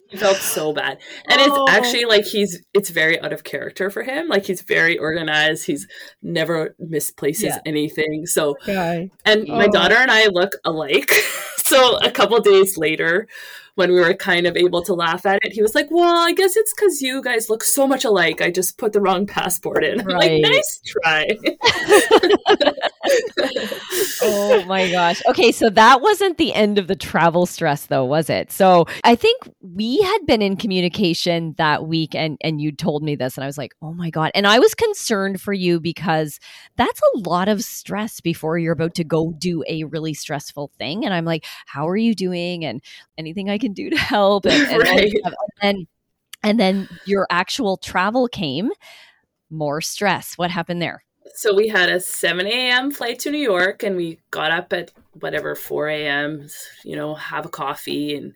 S1: He felt so bad. And oh. it's actually like he's it's very out of character for him. Like he's very organized. He's never misplaces yeah. anything. So okay. and oh. my daughter and I look alike. [laughs] so a couple days later, when we were kind of able to laugh at it, he was like, Well, I guess it's because you guys look so much alike. I just put the wrong passport in. [laughs] Right. like, nice try. [laughs]
S2: oh my gosh. Okay, so that wasn't the end of the travel stress though, was it? So I think we had been in communication that week and and you told me this and I was like, "Oh my god." And I was concerned for you because that's a lot of stress before you're about to go do a really stressful thing and I'm like, "How are you doing?" and anything I can do to help and, and, right. and, and and then your actual travel came more stress what happened there
S1: so we had a 7 a.m. flight to New York and we got up at whatever 4 a.m. you know have a coffee and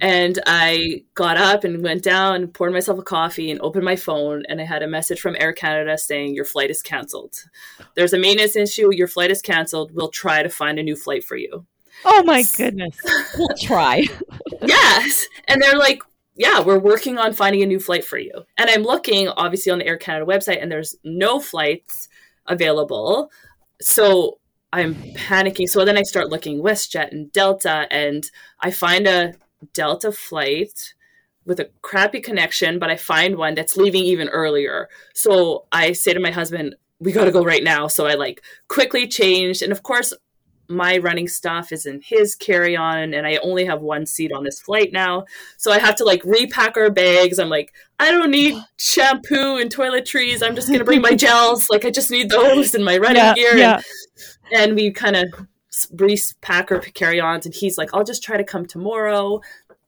S1: and I got up and went down and poured myself a coffee and opened my phone and I had a message from Air Canada saying your flight is canceled. There's a maintenance issue, your flight is canceled. We'll try to find a new flight for you.
S4: Oh my goodness.
S2: we'll try.
S1: yes. And they're like, yeah, we're working on finding a new flight for you. And I'm looking, obviously, on the Air Canada website, and there's no flights available. So I'm panicking. So then I start looking WestJet and Delta, and I find a Delta flight with a crappy connection, but I find one that's leaving even earlier. So I say to my husband, we got to go right now. So I like quickly changed. And of course, my running stuff is in his carry on and I only have one seat on this flight now. So I have to like repack our bags. I'm like, I don't need shampoo and toiletries. I'm just going to bring my [laughs] gels. Like I just need those and my running yeah, gear. Yeah. And, and we kind of repack our carry ons and he's like, I'll just try to come tomorrow.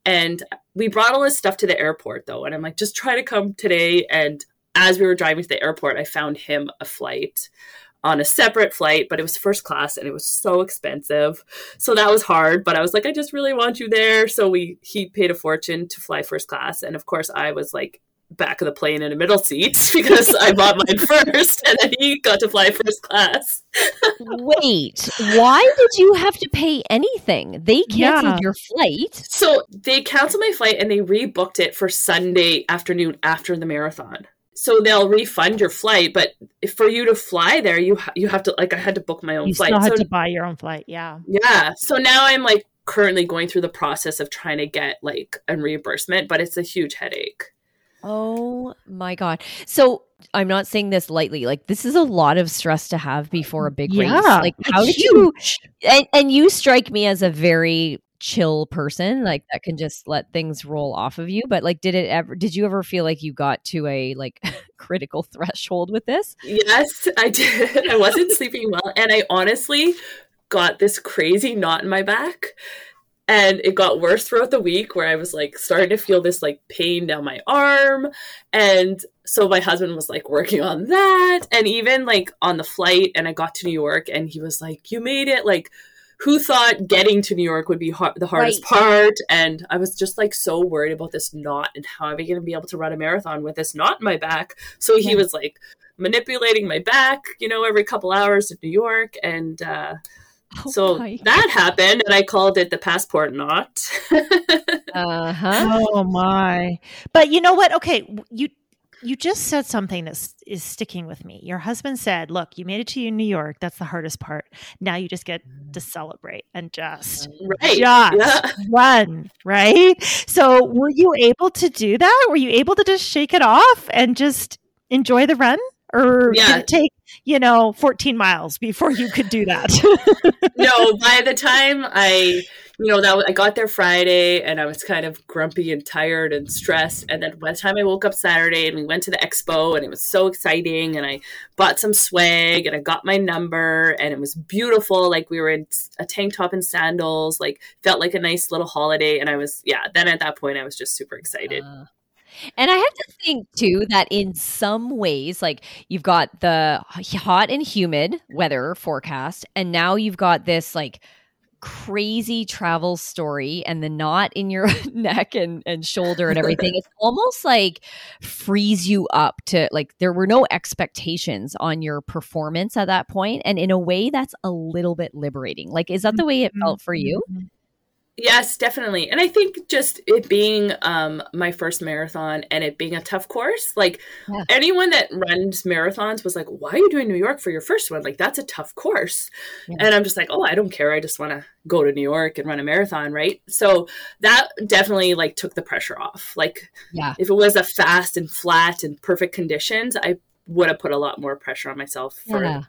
S1: And we brought all this stuff to the airport though. And I'm like, just try to come today. And as we were driving to the airport, I found him a flight on a separate flight, but it was first class and it was so expensive. So that was hard, but I was like, I just really want you there. So we he paid a fortune to fly first class. And of course I was like back of the plane in a middle seat [laughs] because I bought mine [laughs] first and then he got to fly first class. [laughs]
S2: Wait, why did you have to pay anything? They canceled yeah. your flight.
S1: So they canceled my flight and they rebooked it for Sunday afternoon after the marathon so they'll refund your flight but for you to fly there you ha- you have to like i had to book my own
S4: you
S1: flight.
S4: still had
S1: so,
S4: to buy your own flight yeah.
S1: Yeah. So now i'm like currently going through the process of trying to get like a reimbursement but it's a huge headache.
S2: Oh my god. So i'm not saying this lightly like this is a lot of stress to have before a big yeah, race like how did huge. you and, and you strike me as a very chill person like that can just let things roll off of you but like did it ever did you ever feel like you got to a like [laughs] critical threshold with this?
S1: Yes i did. I wasn't [laughs] sleeping well and i honestly got this crazy knot in my back and it got worse throughout the week where i was like starting to feel this like pain down my arm and so my husband was like working on that and even like on the flight and i got to new york and he was like you made it like who thought getting to New York would be hard, the hardest right. part? And I was just like so worried about this knot and how am I going to be able to run a marathon with this knot in my back? So he yeah. was like manipulating my back, you know, every couple hours in New York. And uh, oh so my. that happened, and I called it the passport knot. [laughs]
S4: uh huh. Oh my! But you know what? Okay, you you just said something that is sticking with me. Your husband said, "Look, you made it to New York. That's the hardest part. Now you just get to mm. celebrate and just right. just yeah. run, right?" So, were you able to do that? Were you able to just shake it off and just enjoy the run? Or yeah. did it take, you know, 14 miles before you could do that? [laughs]
S1: no, [laughs] by the time I you know that I got there Friday and I was kind of grumpy and tired and stressed. And then by the time I woke up Saturday and we went to the expo and it was so exciting and I bought some swag and I got my number and it was beautiful. Like we were in a tank top and sandals, like felt like a nice little holiday. And I was yeah. Then at that point I was just super excited. Uh.
S2: And I have to think too that in some ways, like you've got the hot and humid weather forecast, and now you've got this like crazy travel story and the knot in your [laughs] neck and, and shoulder and everything. It's [laughs] almost like frees you up to like there were no expectations on your performance at that point and in a way that's a little bit liberating. Like is that the way it felt for you?
S1: Mm-hmm. Yes, definitely. And I think just it being um, my first marathon and it being a tough course, like yeah. anyone that runs marathons was like, why are you doing New York for your first one? Like, that's a tough course. Yeah. And I'm just like, oh, I don't care. I just want to go to New York and run a marathon. Right. So that definitely like took the pressure off. Like, yeah. if it was a fast and flat and perfect conditions, I would have put a lot more pressure on myself for yeah.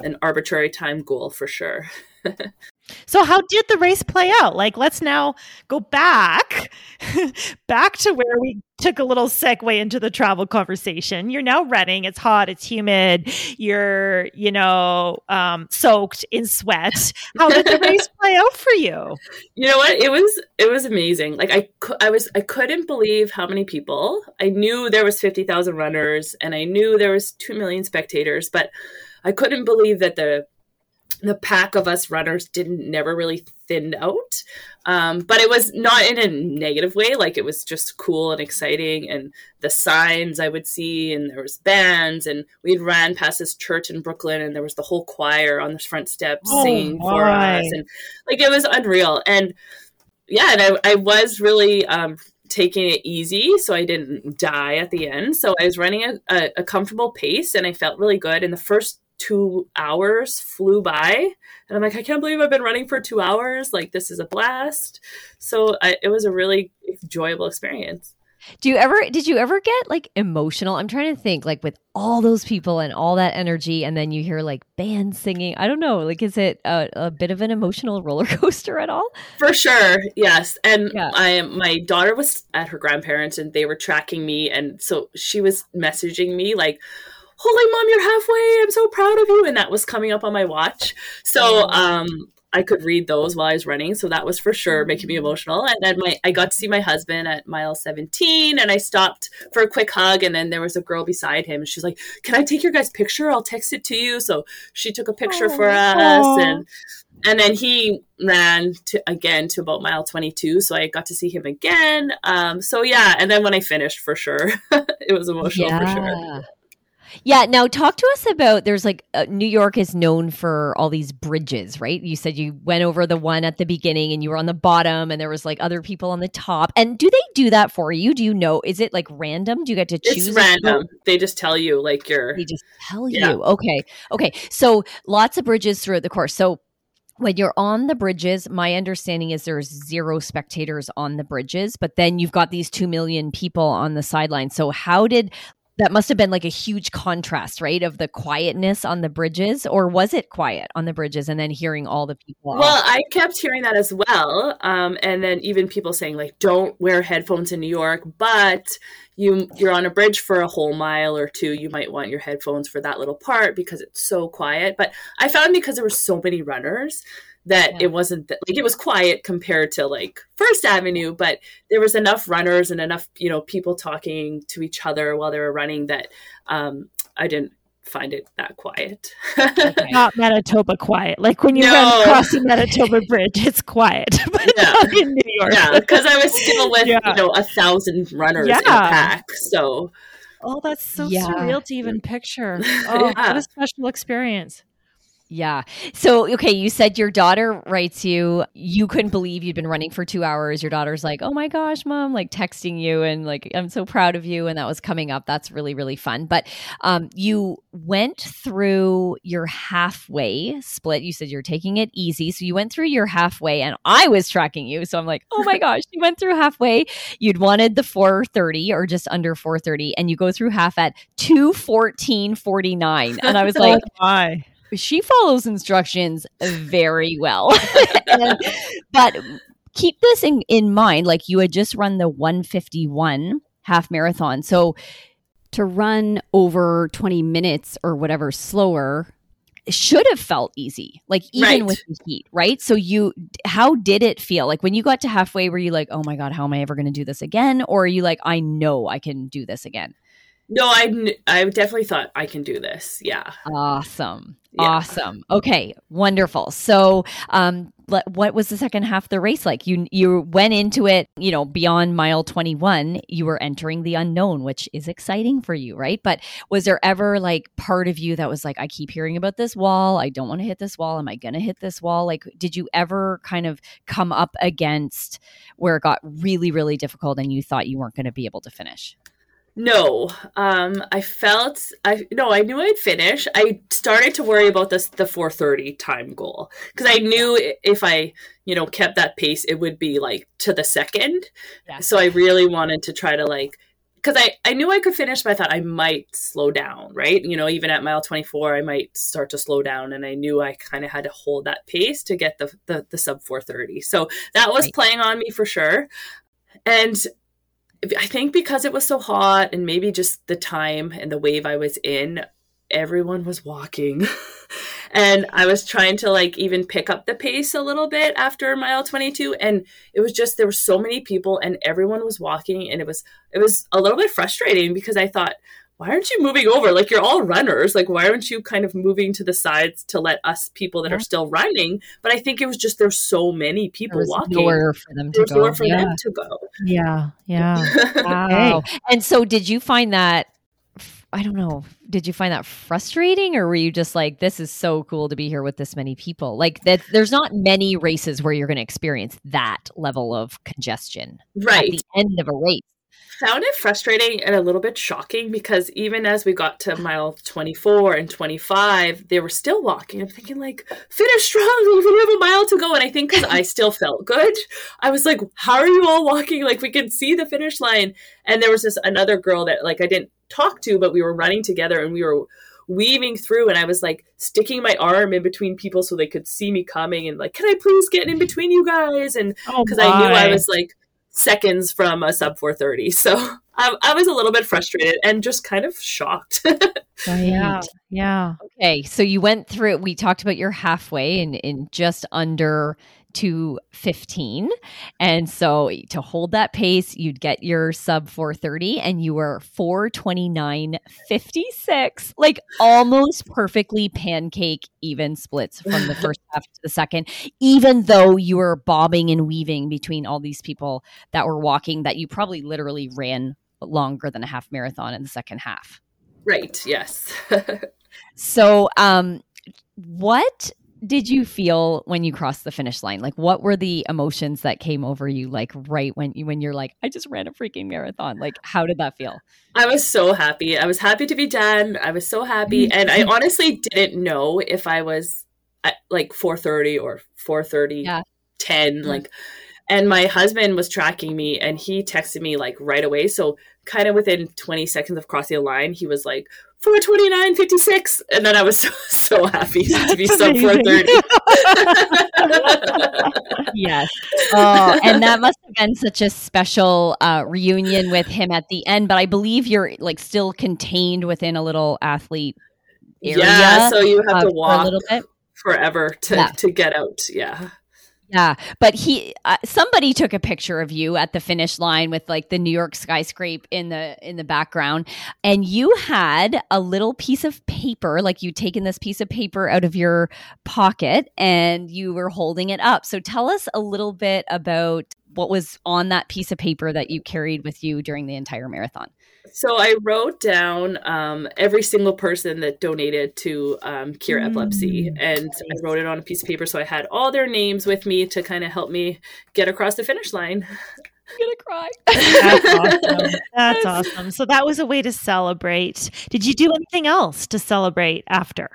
S1: an arbitrary time goal for sure. [laughs]
S4: So how did the race play out? Like let's now go back [laughs] back to where we took a little segue into the travel conversation. You're now running, it's hot, it's humid, you're, you know, um, soaked in sweat. How did the race [laughs] play out for you?
S1: You know what? It was it was amazing. Like I I was I couldn't believe how many people. I knew there was 50,000 runners and I knew there was 2 million spectators, but I couldn't believe that the the pack of us runners didn't never really thinned out um, but it was not in a negative way like it was just cool and exciting and the signs i would see and there was bands and we'd ran past this church in brooklyn and there was the whole choir on the front steps oh, singing for us and like it was unreal and yeah and i, I was really um, taking it easy so I didn't die at the end. So I was running a, a, a, comfortable pace and I felt really good. In the first two hours flew by. And i'm like i can't believe i've been running for two hours. Like this is a blast. So I, it was a really enjoyable experience.
S2: Do you ever did you ever get like emotional? I'm trying to think like with all those people and all that energy and then you hear like bands singing. I don't know. Like is it a, a bit of an emotional [laughs] roller coaster at all?
S1: For sure. Yes. And yeah. i my daughter was at her grandparents and they were tracking me. And so she was messaging me like holy mom you're halfway. I'm so proud of you. And that was coming up on my watch. So um I could read those while I was running, so that was for sure making me emotional. And then my I got to see my husband at mile 17 and I stopped for a quick hug. And then there was a girl beside him. And she's like, "Can I take your guys picture? I'll text it to you." So she took a picture for us and and then he ran to again to about mile 22 so i got to see him again. Um, so yeah. And then when i finished for sure [laughs] it was emotional yeah. for sure
S2: yeah. Now, talk to us about there's like uh, New York is known for all these bridges, right? You said you went over the one at the beginning and you were on the bottom and there was like other people on the top. And do they do that for you? Do you know? Is it like random? Do you get to choose?
S1: It's random. They just tell you, like, you're.
S2: They just tell yeah. you. Okay. Okay. So lots of bridges throughout the course. So when you're on the bridges, my understanding is there's zero spectators on the bridges, but then you've got these 2 million people on the sideline. So, how did that must have been like a huge contrast, right? Of the quietness on the bridges, or was it quiet on the bridges and then hearing all the people?
S1: Well? I kept hearing that as well. Um, and then even people saying, like, don't wear headphones in New York, but you you're on a bridge for a whole mile or two you might want your headphones for that little part because it's so quiet but i found because there were so many runners that yeah. it wasn't th- like it was quiet compared to like First Avenue, but there was enough runners and enough you know people talking to each other while they were running that um, I didn't find it that quiet.
S4: okay. [laughs] Not Manitoba quiet. Like when you no. run across the Manitoba [laughs] Bridge, it's quiet. [laughs] but yeah. in New York.
S1: Yeah, because I was still with yeah. you know a thousand runners yeah. in a pack. So.
S4: Oh, that's so yeah. surreal to even picture. Oh, yeah. what a special experience.
S2: Yeah. So, okay, you said your daughter writes you, you couldn't believe you'd been running for two hours. Your daughter's like, oh my gosh, mom, like texting you and like, I'm so proud of you. And that was coming up. That's really, really fun. But um, you went through your halfway split. You said you're taking it easy. So you went through your halfway and I was tracking you. So I'm like, oh my [laughs] gosh, you went through halfway. You'd wanted the 430 or just under 430 and you go through half at 214.49. And I was [laughs] like, oh my she follows instructions very well. [laughs] and, but keep this in, in mind like you had just run the 151 half marathon. So to run over 20 minutes or whatever slower should have felt easy like even right. with the heat right so you how did it feel like when you got to halfway were you like oh my god how am i ever going to do this again or are you like i know i can do this again
S1: no, I I definitely thought I can do this. Yeah.
S2: Awesome. Yeah. Awesome. Okay, wonderful. So, um what was the second half of the race like? You you went into it, you know, beyond mile 21, you were entering the unknown, which is exciting for you, right? But was there ever like part of you that was like I keep hearing about this wall, I don't want to hit this wall, am I going to hit this wall? Like did you ever kind of come up against where it got really really difficult and you thought you weren't going to be able to finish?
S1: No, um, I felt I no, I knew I'd finish. I started to worry about this the 4:30 time goal because I knew if I you know kept that pace, it would be like to the second. Yeah. So I really wanted to try to like because I I knew I could finish, but I thought I might slow down. Right, you know, even at mile 24, I might start to slow down, and I knew I kind of had to hold that pace to get the the, the sub 4:30. So that was right. playing on me for sure. And I think because it was so hot and maybe just the time and the wave I was in, everyone was walking. [laughs] and I was trying to like even pick up the pace a little bit after mile 22 and it was just there were so many people and everyone was walking and it was it was a little bit frustrating because I thought why aren't you moving over? Like you're all runners. Like why aren't you kind of moving to the sides to let us people that are still running? But I think it was just there's so many people walking.
S2: Nowhere for them to there's go. Nowhere
S1: for yeah. them to go.
S4: Yeah, yeah. [laughs]
S2: wow. And so, did you find that? I don't know. Did you find that frustrating, or were you just like, "This is so cool to be here with this many people"? Like that, there's not many races where you're going to experience that level of congestion
S1: right
S2: at the end of a race
S1: found it frustrating and a little bit shocking because even as we got to mile 24 and 25, they were still walking. I'm thinking, like, finish strong. We have a mile to go. And I think because I still felt good, I was like, how are you all walking? Like, we can see the finish line. And there was this another girl that, like, I didn't talk to, but we were running together and we were weaving through and I was like sticking my arm in between people so they could see me coming and like, can I please get in between you guys? And because oh I knew I was like seconds from a sub 430. So I, I was a little bit frustrated and just kind of shocked. [laughs]
S4: Yeah. Yeah.
S2: Okay. So you went through, it. we talked about your halfway in, in just under to 15. And so to hold that pace, you'd get your sub 430 and you were 429.56, like almost perfectly pancake even splits from the [laughs] first half to the second, even though you were bobbing and weaving between all these people that were walking that you probably literally ran longer than a half marathon in the second half.
S1: Right. Yes. [laughs]
S2: so, um, what did you feel when you crossed the finish line? Like what were the emotions that came over you like right when you when you're like I just ran a freaking marathon? Like how did that feel?
S1: I was so happy. I was happy to be done. I was so happy mm-hmm. and I honestly didn't know if I was at like 4:30 or 4:30 yeah. 10 mm-hmm. like and my husband was tracking me and he texted me like right away. So kind of within 20 seconds of crossing the line, he was like, 429.56. And then I was [laughs] so, so happy to be sub 430. [laughs]
S2: yes. [laughs] Oh, and that must have been such a special uh, reunion with him at the end. But I believe you're like still contained within a little athlete area.
S1: Yeah. So you have
S2: uh,
S1: to walk
S2: a little bit
S1: forever to,
S2: Yeah.
S1: to get out. Yeah.
S2: Yeah, but he uh, somebody took a picture of you at the finish line with like the New York skyscraper in the in the background and you had a little piece of paper like you'd taken this piece of paper out of your pocket and you were holding it up. So tell us a little bit about what was on that piece of paper that you carried with you during the entire marathon.
S1: So I wrote down um, every single person that donated to um, Cure Epilepsy,
S2: Mm.
S1: and I wrote it on a piece of paper. So I had all their names with me to kind of help me get across the finish line.
S2: I'm going to cry. [laughs]
S4: That's awesome. [laughs] That's awesome. So that was a way to celebrate. Did you do anything else to celebrate after?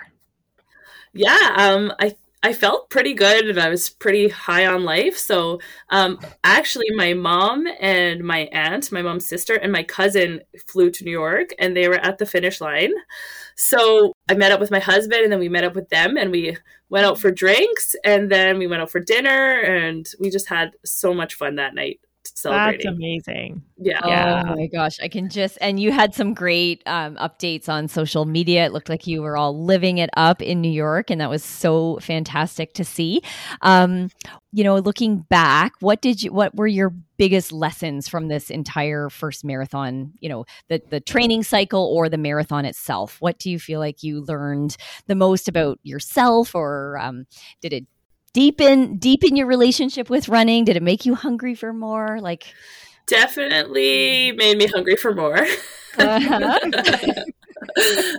S1: Yeah, um, I I felt pretty good, and I was pretty high on life. So um, actually, my mom and my aunt, my mom's sister, and my cousin flew to New York, and they were at the finish line. So I met up with my husband, and then we met up with them, and we went out for drinks, and then we went out for dinner, and we just had so much fun that night
S4: That's amazing.
S1: yeah.
S4: Yeah.
S2: Oh my gosh, I can just and you had some great um, updates on social media. It looked like you were all living it up in New York, and that was so fantastic to see. Um, you know, looking back, what did you? What were your biggest lessons from this entire first marathon? You know, the the training cycle or the marathon itself. What do you feel like you learned the most about yourself, or um, did it? Deepen deepen your relationship with running. Did it make you hungry for more? Like,
S1: Definitely made me hungry for more.
S2: Uh-huh. [laughs]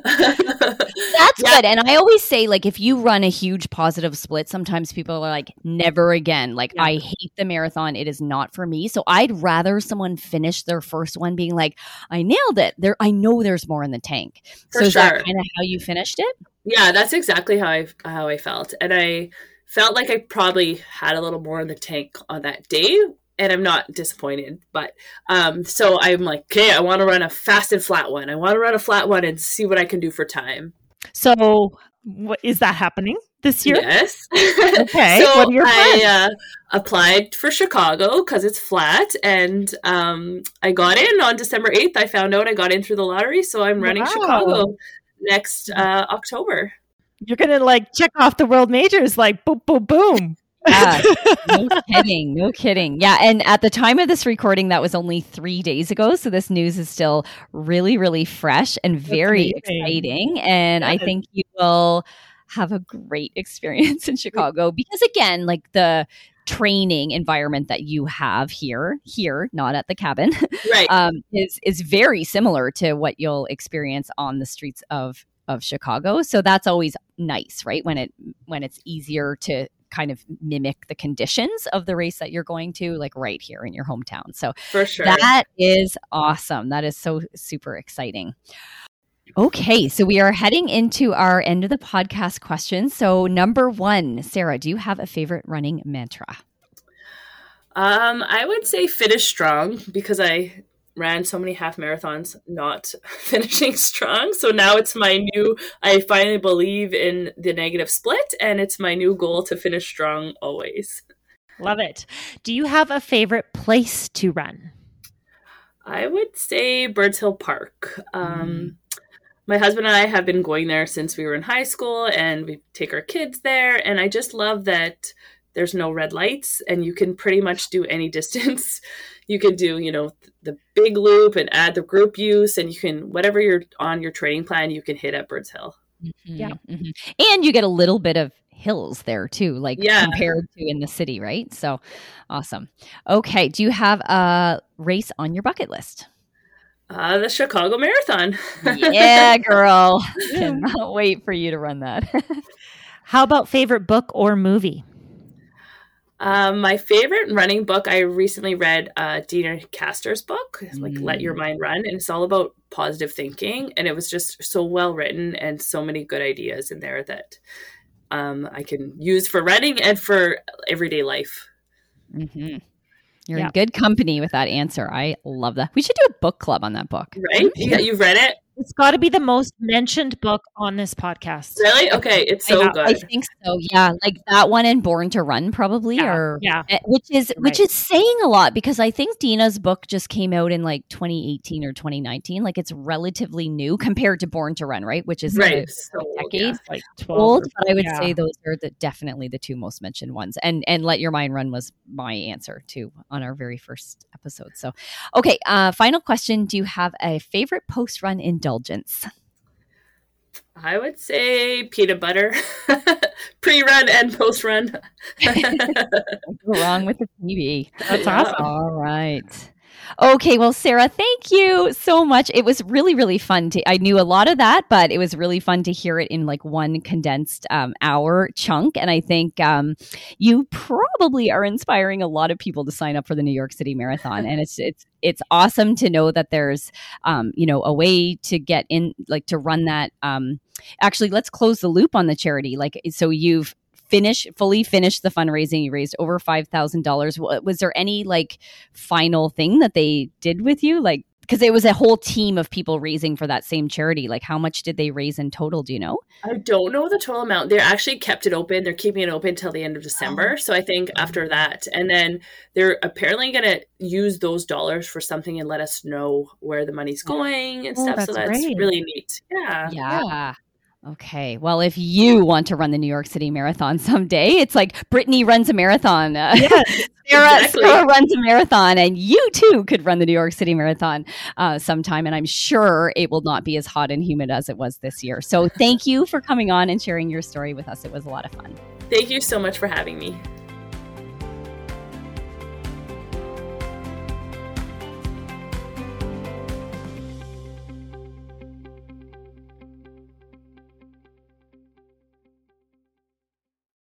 S2: That's
S1: Yeah.
S2: good. And I always say, like, if you run a huge positive split, sometimes people are like, never again. Like,
S1: Yeah.
S2: I hate the marathon. It is not for me. So I'd rather someone finish their first one being like, I nailed it. There, I know there's more in the tank.
S1: For
S2: so is that kind of how you finished it?
S1: Yeah, that's exactly how I how I felt, and I felt like I probably had a little more in the tank on that day, and I'm not disappointed. But um, so I'm like, okay, I want to run a fast and flat one. I want to run a flat one and see what I can do for time.
S4: So, what is that happening this year?
S1: Yes. [laughs]
S4: Okay,
S1: so
S4: what are your
S1: I uh, applied for Chicago because it's flat, and um, I got in on December eighth. I found out I got in through the lottery, so I'm running
S4: Wow.
S1: Chicago next uh, October.
S4: You're gonna like check off the world majors, like boom, boom, boom.
S2: Yeah. [laughs] no kidding. No kidding. Yeah. And at the time of this recording, that was only three days ago. So this news is still really, really fresh and very exciting. And I think you will have a great [laughs] experience in Chicago because, again, like the training environment that you have here, here, not at the cabin,
S1: Right. [laughs]
S2: um, is is very similar to what you'll experience on the streets of of Chicago. So that's always nice, right? When it when it's easier to kind of mimic the conditions of the race that you're going to, like right here in your hometown. So
S1: for sure.
S2: that is awesome. That is so super exciting. Okay, so we are heading into our end of the podcast questions. So number one, Sarah, do you have a favorite running mantra?
S1: Um, I would say finish strong because I ran so many half marathons not [laughs] finishing strong. So now it's my new I finally believe in the negative split and it's my new goal to finish strong always.
S4: Love it. Do you have a favorite place to run?
S1: I would say Birds Hill Park. Um my husband and I have been going there since we were in high school and we take our kids there and I just love that there's no red lights and you can pretty much do any [laughs] distance. You can do, you know, the big loop and add the group use and you can whatever you're on your training plan you can hit at Birds Hill.
S4: Yeah.
S2: Mhm. And you get a little bit of hills there too, like
S1: Yeah.
S2: compared to in the city, right? So awesome. Okay. Do you have a race on your bucket list?
S1: Uh the Chicago Marathon.
S2: yeah, [laughs] girl. [laughs] Cannot wait for you to run that. [laughs]
S4: How about favorite book or movie?
S1: Um, my favorite running book I recently read uh, Deena Kastor's book, like "Let Your Mind Run," and it's all about positive thinking. And it was just so well written and so many good ideas in there that um, I can use for running and for everyday life.
S2: hmm You're
S4: Yeah.
S2: in good company with that answer. I love that. We should do a book club on that book.
S1: Right? Yeah, you've read it?
S4: It's got to be the most mentioned book on this podcast.
S1: Really? Okay, it's so
S2: I, I think so. Yeah, like that one and Born to Run, probably,
S4: Yeah,
S2: or
S4: yeah.
S2: eh, which is which is saying a lot because I think Deena's book just came out in like 2018 or 2019. Like it's relatively new compared to Born to Run, right? Which is
S1: Right.
S2: a
S1: So old,
S2: decade
S1: yeah.
S4: Like 12
S2: old,
S4: or-
S2: but I would
S4: yeah.
S2: say those are the definitely the two most mentioned ones. And and Let Your Mind Run was my answer too on our very first episode. So, okay, uh, final question: Do you have a favorite post run indulgence?
S1: I would say peanut butter, [laughs] pre-run and post-run. [laughs]
S2: Go wrong with the TV.
S4: That's [laughs]
S1: Yeah.
S4: awesome.
S2: All right. Okay, well, Sarah, thank you so much. It was really, really fun to. I knew a lot of that, but it was really fun to hear it in like one condensed um, hour chunk. And I think um, you probably are inspiring a lot of people to sign up for the New York City Marathon. And it's it's it's awesome to know that there's um, you know a way to get in, like to run that. Um, actually, let's close the loop on the charity. Like, so you've finish fully finished the fundraising you raised over $5000 was there any like final thing that they did with you like because it was a whole team of people raising for that same charity like how much did they raise in total do you know
S1: I don't know the total amount. They're actually kept it open. They're keeping it open till the end of December. Oh. So I think oh. after that, and then they're apparently going to use those dollars for something and let us know where the money's oh. going and
S4: Oh,
S1: stuff. So
S4: that's
S1: that's
S4: great.
S1: really neat. Yeah.
S2: yeah Okay. Well, if you want to run the New York City Marathon [laughs] someday, it's like Brittany runs a marathon. Uh,
S4: Yes. [laughs]
S2: Sarah,
S1: Exactly.
S2: Sarah runs a marathon, and you too could run the New York City Marathon uh, sometime. And I'm sure it will not be as hot and humid as it was this year. So thank you for coming on and sharing your story with us. It was a lot of fun.
S1: Thank you so much for having me.